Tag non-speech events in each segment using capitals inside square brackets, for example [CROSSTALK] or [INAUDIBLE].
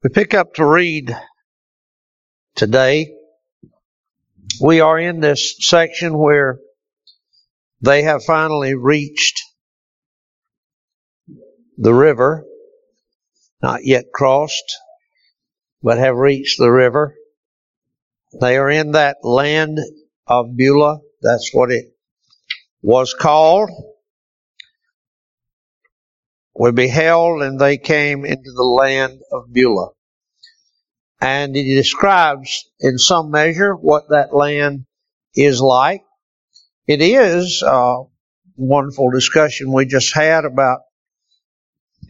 We pick up to read today. We are in this section where they have finally reached the river, not yet crossed, but have reached the river. They are in that land of Beulah. That's what it was called. We beheld and they came into the land of Beulah. And he describes in some measure what that land is like. It is a wonderful discussion we just had about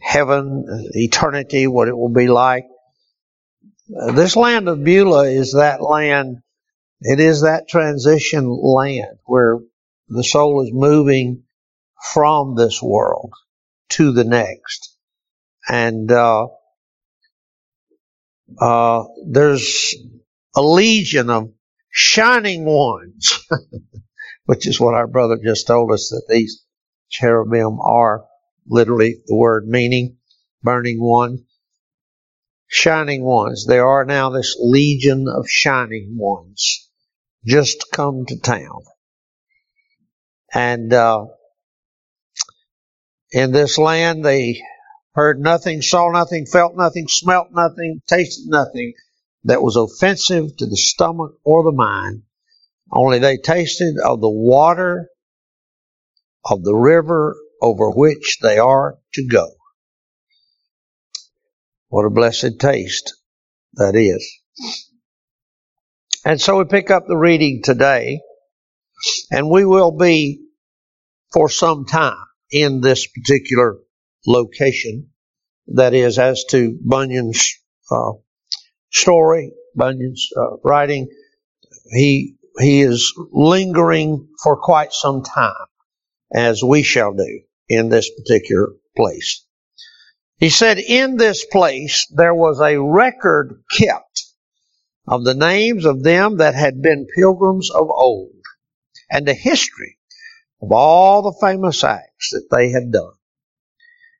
heaven, eternity, what it will be like. Uh, this land of Beulah is that land, it is that transition land where the soul is moving from this world to the next. And uh, uh, there's a legion of shining ones, [LAUGHS] which is what our brother just told us that these cherubim are literally the word meaning, burning one. Shining ones. There are now this legion of shining ones just come to town. And uh, in this land. They heard nothing, saw nothing, felt nothing, smelt nothing, tasted nothing that was offensive to the stomach or the mind. Only they tasted of the water of the river over which they are to go. What a blessed taste that is. And so we pick up the reading today, and we will be for some time in this particular location. That is, as to Bunyan's uh, story, Bunyan's uh, writing, he he is lingering for quite some time, as we shall do in this particular place. He said, in this place there was a record kept of the names of them that had been pilgrims of old, and the history of all the famous acts that they had done.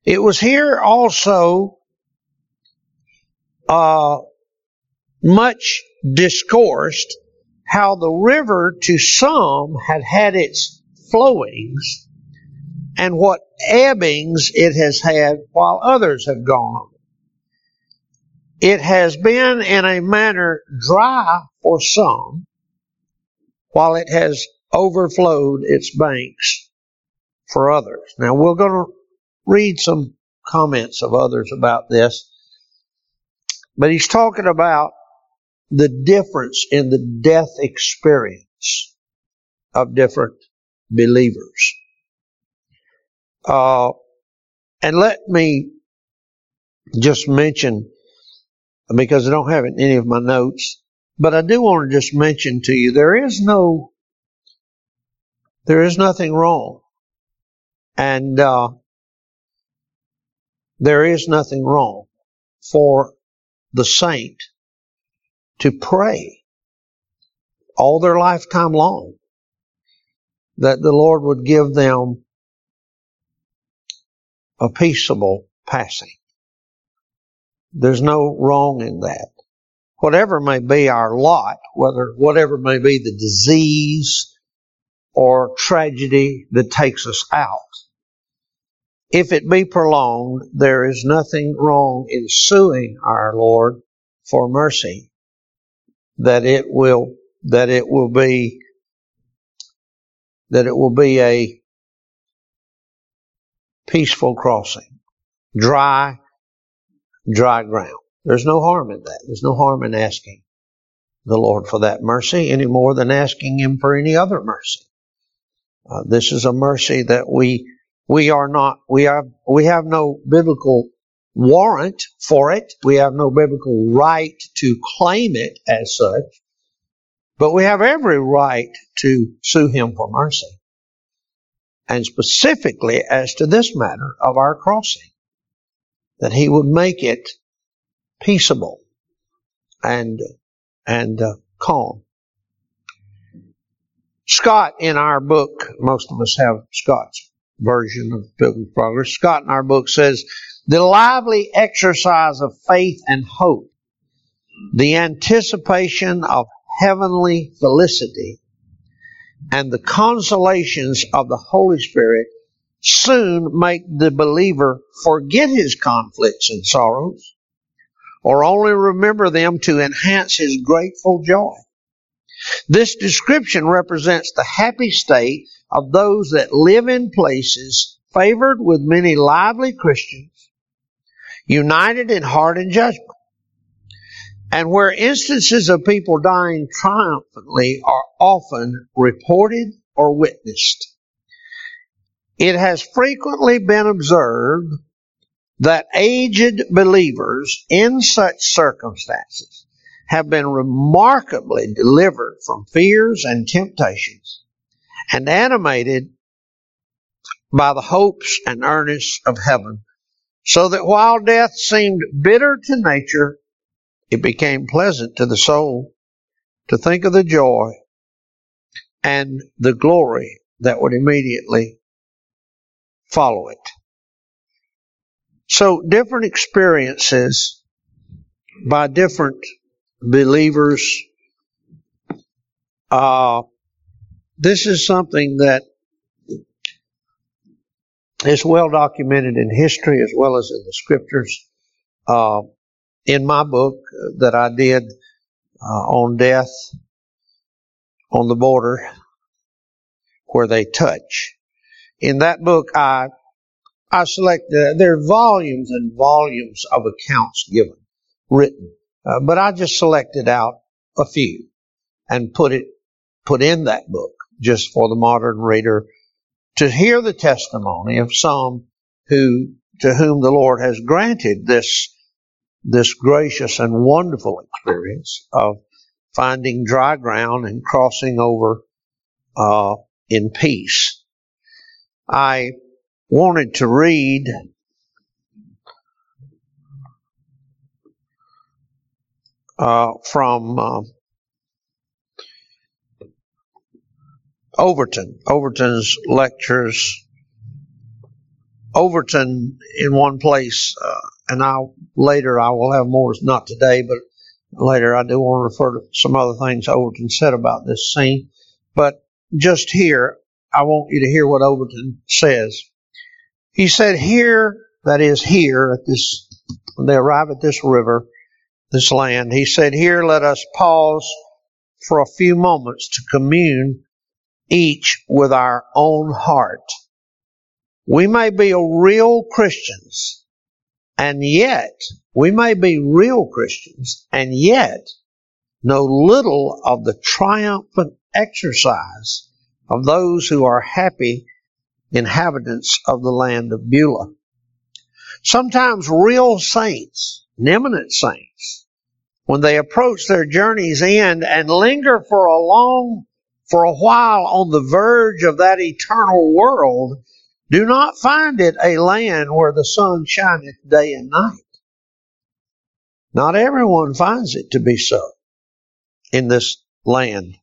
It was here also uh, much discoursed how the river to some had had its flowings and what ebbings it has had while others have gone. It has been in a manner dry for some, while it has overflowed its banks for others. Now we're going to read some comments of others about this, but he's talking about the difference in the death experience of different believers. Uh, and let me just mention, because I don't have any of my notes, but I do want to just mention to you there is no there is nothing wrong. And uh, there is nothing wrong for the saint to pray all their lifetime long that the Lord would give them a peaceable passing. There's no wrong in that. Whatever may be our lot, whether whatever may be the disease or tragedy that takes us out. If it be prolonged, there is nothing wrong in suing our Lord for mercy, that it will, that it will be, that it will be a peaceful crossing, dry, dry ground. There's no harm in that. There's no harm in asking the Lord for that mercy any more than asking Him for any other mercy. Uh, this is a mercy that we we are not we have we have no biblical warrant for it. We have no biblical right to claim it as such, but we have every right to sue him for mercy. And specifically as to this matter of our crossing, that he would make it peaceable and and uh, calm. Scott in our book, most of us have Scott's version of Pilgrim's Progress. Scott in our book says the lively exercise of faith and hope, the anticipation of heavenly felicity, and the consolations of the Holy Spirit soon make the believer forget his conflicts and sorrows, or only remember them to enhance his grateful joy. This description represents the happy state of those that live in places favored with many lively Christians, united in heart and judgment, and where instances of people dying triumphantly are often reported or witnessed. It has frequently been observed that aged believers in such circumstances have been remarkably delivered from fears and temptations and animated by the hopes and earnests of heaven, so that while death seemed bitter to nature, it became pleasant to the soul to think of the joy and the glory that would immediately follow it. So different experiences by different believers. Uh, this is something that is well documented in history as well as in the scriptures. Uh, in my book that I did uh, on death on the border where they touch. In that book, I I select uh, there are volumes and volumes of accounts given, written, uh, but I just selected out a few and put it put in that book just for the modern reader to hear the testimony of some who to whom the Lord has granted this this gracious and wonderful experience of finding dry ground and crossing over uh, in peace. I wanted to read from uh, Overton, Overton's lectures. Overton, in one place, uh, and I'll later I will have more, not today, but later I do want to refer to some other things Overton said about this scene. But just here, I want you to hear what Overton says. He said, Here, that is here at this, when they arrive at this river, this land, he said, Here let us pause for a few moments to commune each with our own heart. We may be real Christians and yet, we may be real Christians and yet know little of the triumphant exercise of those who are happy inhabitants of the land of Beulah. Sometimes real saints, eminent saints, when they approach their journey's end and linger for a long, for a while on the verge of that eternal world, do not find it a land where the sun shineth day and night. Not everyone finds it to be so in this land.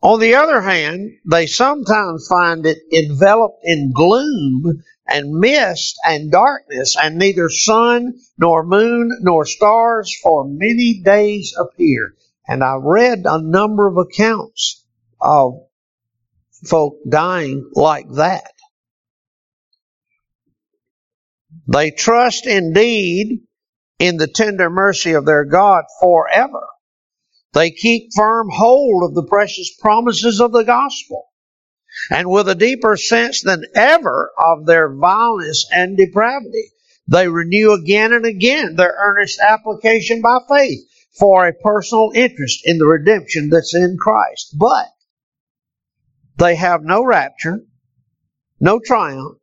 On the other hand, they sometimes find it enveloped in gloom and mist and darkness, and neither sun nor moon nor stars for many days appear. And I read a number of accounts of folk dying like that. They trust indeed in the tender mercy of their God forever. They keep firm hold of the precious promises of the gospel. And with a deeper sense than ever of their vileness and depravity, they renew again and again their earnest application by faith for a personal interest in the redemption that's in Christ. But they have no rapture, no triumph,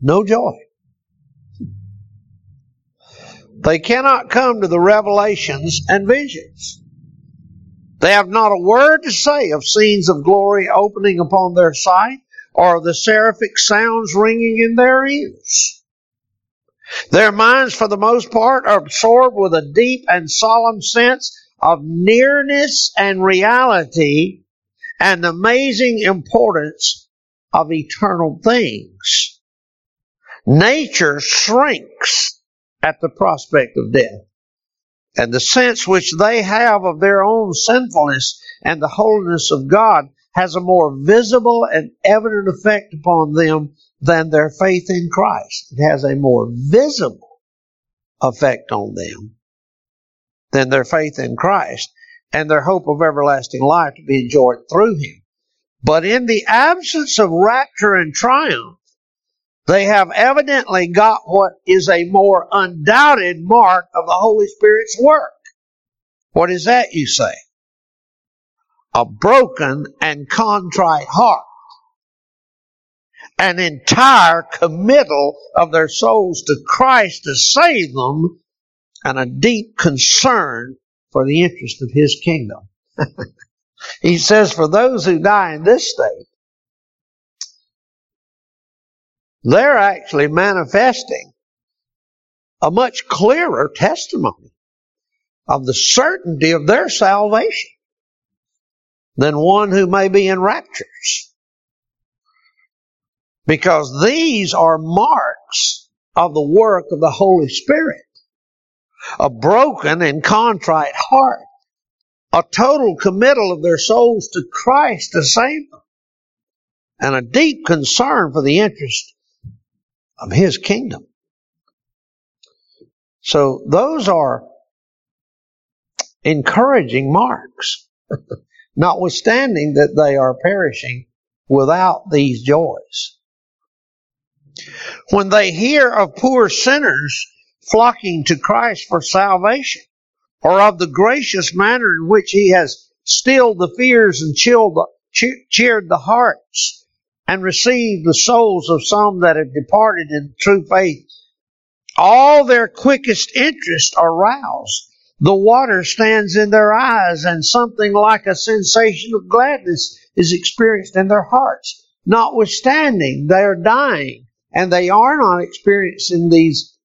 no joy. They cannot come to the revelations and visions. They have not a word to say of scenes of glory opening upon their sight or the seraphic sounds ringing in their ears. Their minds, for the most part, are absorbed with a deep and solemn sense of nearness and reality and the amazing importance of eternal things. Nature shrinks at the prospect of death. And the sense which they have of their own sinfulness and the holiness of God has a more visible and evident effect upon them than their faith in Christ. It has a more visible effect on them than their faith in Christ and their hope of everlasting life to be enjoyed through Him. But in the absence of rapture and triumph, they have evidently got what is a more undoubted mark of the Holy Spirit's work. What is that, you say? A broken and contrite heart. An entire committal of their souls to Christ to save them, and a deep concern for the interest of His kingdom. [LAUGHS] he says, for those who die in this state, they're actually manifesting a much clearer testimony of the certainty of their salvation than one who may be in raptures. Because these are marks of the work of the Holy Spirit. A broken and contrite heart. A total committal of their souls to Christ save them. And a deep concern for the interest of his kingdom. So those are encouraging marks, [LAUGHS] notwithstanding that they are perishing without these joys. When they hear of poor sinners flocking to Christ for salvation, or of the gracious manner in which he has stilled the fears and chilled cheered the hearts and receive the souls of some that have departed in true faith, all their quickest interests are roused. The water stands in their eyes, and something like a sensation of gladness is experienced in their hearts. Notwithstanding, they are dying, and they are not experiencing these,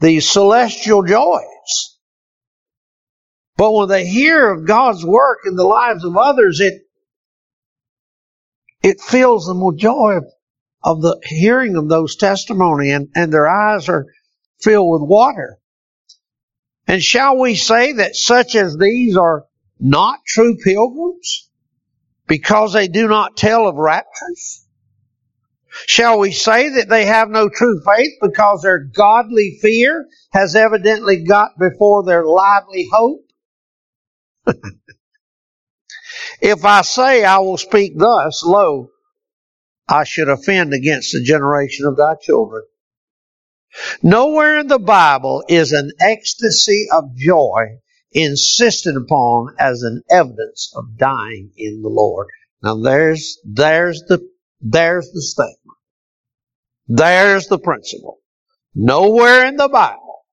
these celestial joys. But when they hear of God's work in the lives of others, it it fills them with joy of, the hearing of those testimony and, and their eyes are filled with water. And shall we say that such as these are not true pilgrims because they do not tell of raptures? Shall we say that they have no true faith because their godly fear has evidently got before their lively hope? [LAUGHS] If I say I will speak thus, lo, I should offend against the generation of thy children. Nowhere in the Bible is an ecstasy of joy insisted upon as an evidence of dying in the Lord. Now there's, there's the, there's the statement. There's the principle. Nowhere in the Bible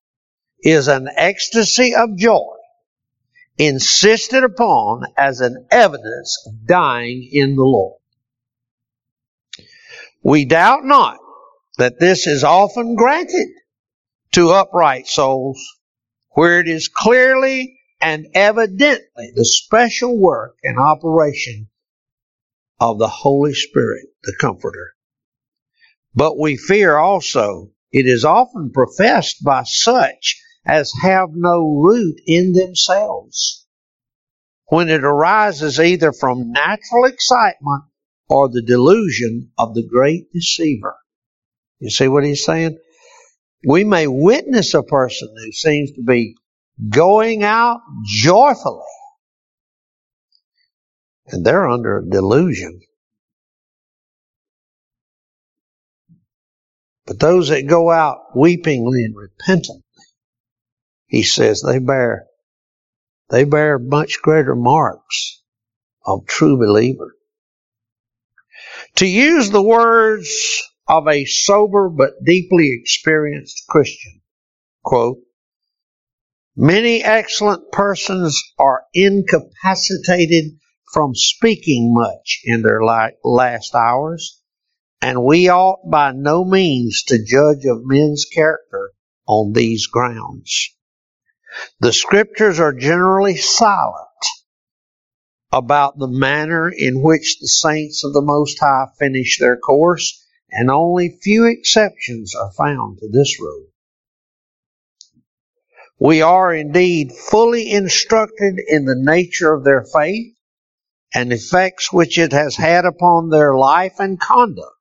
is an ecstasy of joy insisted upon as an evidence of dying in the Lord. We doubt not that this is often granted to upright souls where it is clearly and evidently the special work and operation of the Holy Spirit, the Comforter. But we fear also it is often professed by such as have no root in themselves. When it arises either from natural excitement or the delusion of the great deceiver. You see what he's saying? We may witness a person who seems to be going out joyfully, and they're under a delusion. But those that go out weepingly and repentant he says they bear they bear much greater marks of true believer. To use the words of a sober but deeply experienced Christian, quote, many excellent persons are incapacitated from speaking much in their last hours, and we ought by no means to judge of men's character on these grounds. The scriptures are generally silent about the manner in which the saints of the Most High finish their course and only few exceptions are found to this rule. We are indeed fully instructed in the nature of their faith and effects which it has had upon their life and conduct.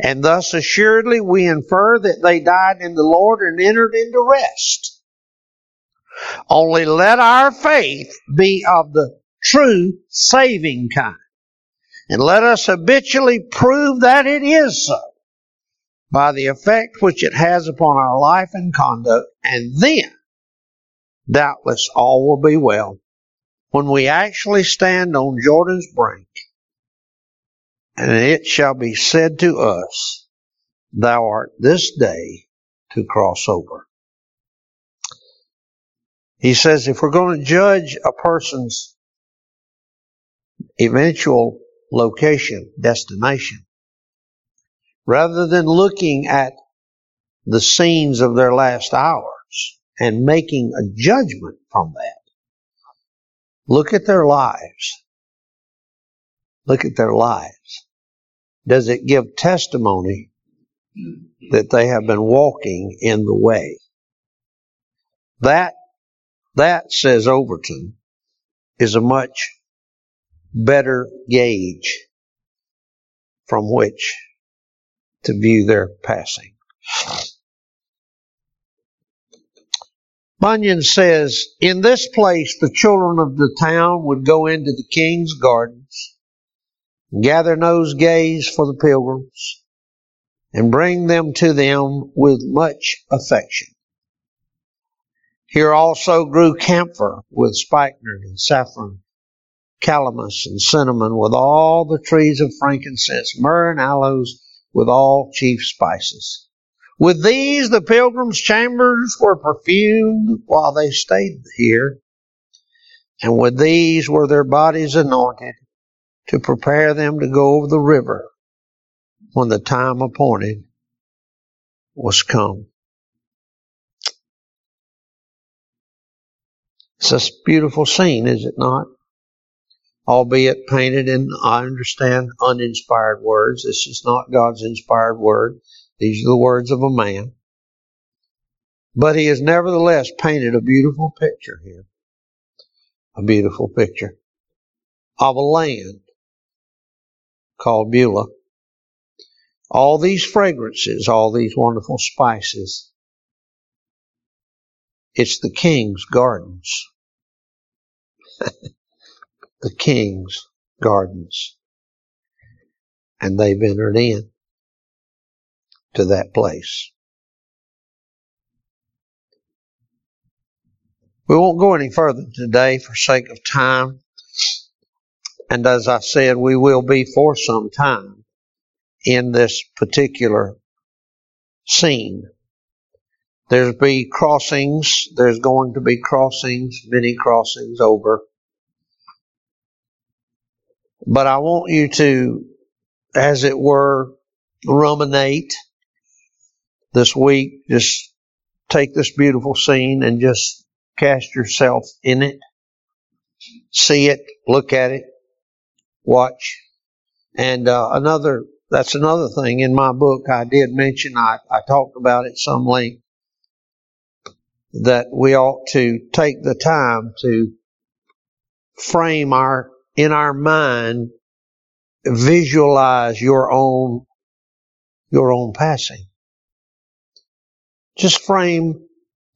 And thus assuredly we infer that they died in the Lord and entered into rest. Only let our faith be of the true saving kind. And let us habitually prove that it is so by the effect which it has upon our life and conduct, and then doubtless all will be well when we actually stand on Jordan's brink, and it shall be said to us, Thou art this day to cross over. He says if we're going to judge a person's eventual location, destination, rather than looking at the scenes of their last hours and making a judgment from that, Look at their lives. Look at their lives. Does it give testimony that they have been walking in the way? That, that says Overton, is a much better gauge from which to view their passing. Bunyan says, In this place the children of the town would go into the king's gardens, gather nosegays for the pilgrims, and bring them to them with much affection. Here also grew camphor with spikenard and saffron, calamus and cinnamon with all the trees of frankincense, myrrh and aloes with all chief spices. With these, the pilgrims' chambers were perfumed while they stayed here, and with these were their bodies anointed to prepare them to go over the river when the time appointed was come. It's a beautiful scene, is it not? Albeit painted in, I understand, uninspired words. This is not God's inspired word. These are the words of a man. But he has nevertheless painted a beautiful picture here. A beautiful picture of a land called Beulah. All these fragrances, all these wonderful spices. It's the king's gardens. [LAUGHS] the king's gardens. And they've entered in to that place. We won't go any further today for sake of time. And as I said, we will be for some time in this particular scene. There's be crossings. There's going to be crossings, many crossings over. But I want you to, as it were, ruminate this week, just take this beautiful scene and just cast yourself in it. See it, look at it, watch. And uh, another, that's another thing in my book I did mention, I, I talked about it some length, that we ought to take the time to frame our, in our mind, visualize your own, your own passing. Just frame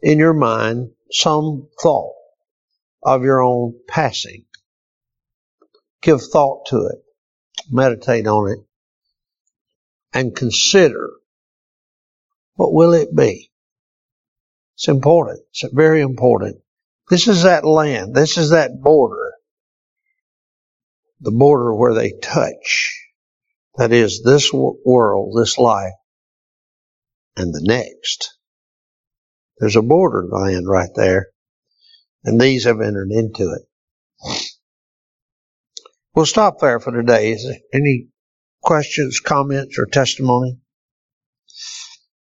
in your mind some thought of your own passing. Give thought to it. Meditate on it. And consider what will it be? It's important. It's very important. This is that land. This is that border. The border where they touch. That is this world, this life, and the next. There's a borderland right there, and these have entered into it. We'll stop there for today. Is there any questions, comments, or testimony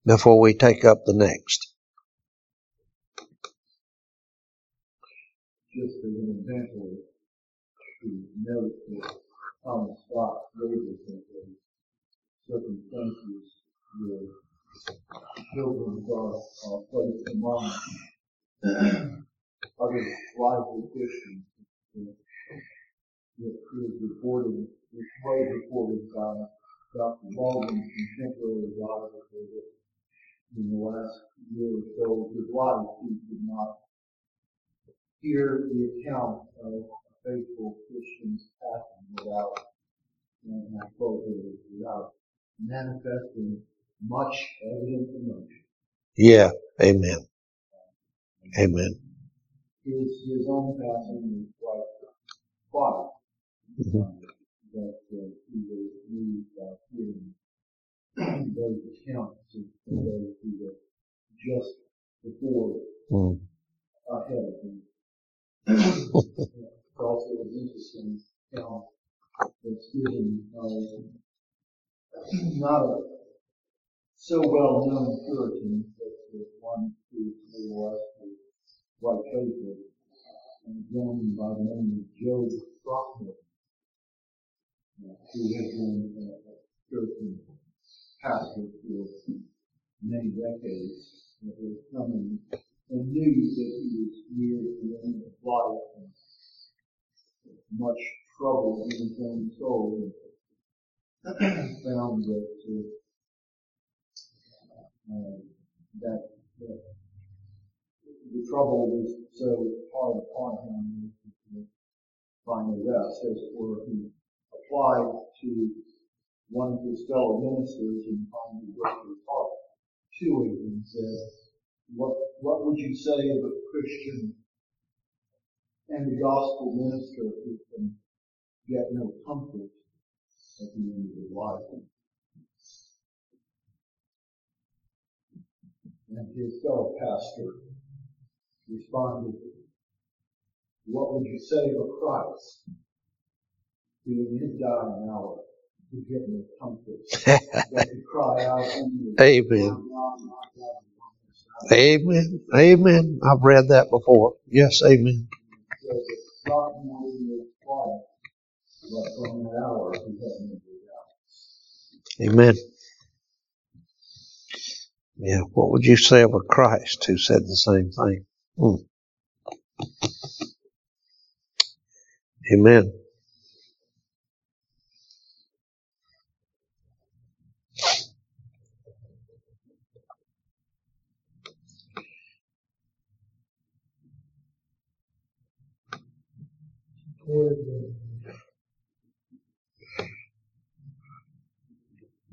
before we take up the next? Just as an example, to note that Thomas Scott wrote this circumstances where children are, are placed among other lively Christians. It is reported, it was reported by Dr. Baldwin's contemporary biographer that in the last year or so of his life, he could not hear the account of a faithful Christian's passing without, and I quote here, without manifesting much evident emotion. Yeah. Amen. Amen. His, his own passing was quite quiet. Mhm. Um, that uh, he was moved by hearing [CLEARS THROAT] those accounts of those who were just before Mm. ahead of him. It's also interesting account that's given of not a so well known Puritan, but the one who was quite faithful, and a gentleman by the name of Joe Throckmorton, uh, who had been a Puritan pastor for many decades, that was coming and knew that he was near the end of life and much trouble in his own soul, found that uh, uh, that, the trouble was so hard upon him that he finally rest, as it were. He applied to one of his fellow ministers and finally broke his heart to him and said, what, what would you say of a Christian and the gospel minister who can get no comfort at the end of his life? And his fellow pastor responded, What would you say of a Christ who in his dying hour could get no comfort? [LAUGHS] that cry out Amen. Amen. Amen. I've read that before. Yes, amen. Amen. Yeah. What would you say of a Christ who said the same thing? Hmm. Amen. toward the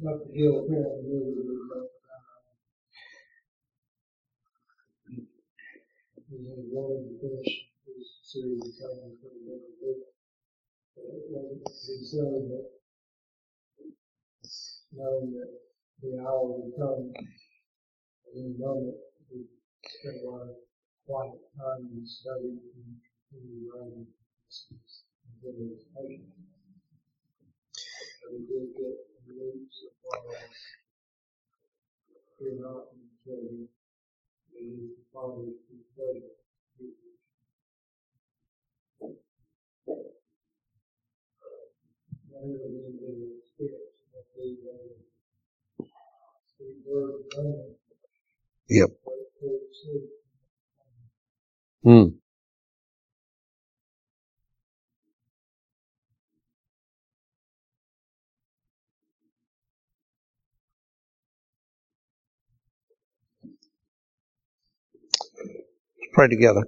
Dr. Hill apparently knew we were about, uh, he was wanting to finish his series of training for the local group. But it wasn't said that knowing that the hour would come at any moment, we spent a lot of quiet time and study and, and writing. And was. But we did get news of what we're not until the Father's pleasure. The the word of God. Yep. Hmm. Let's pray together.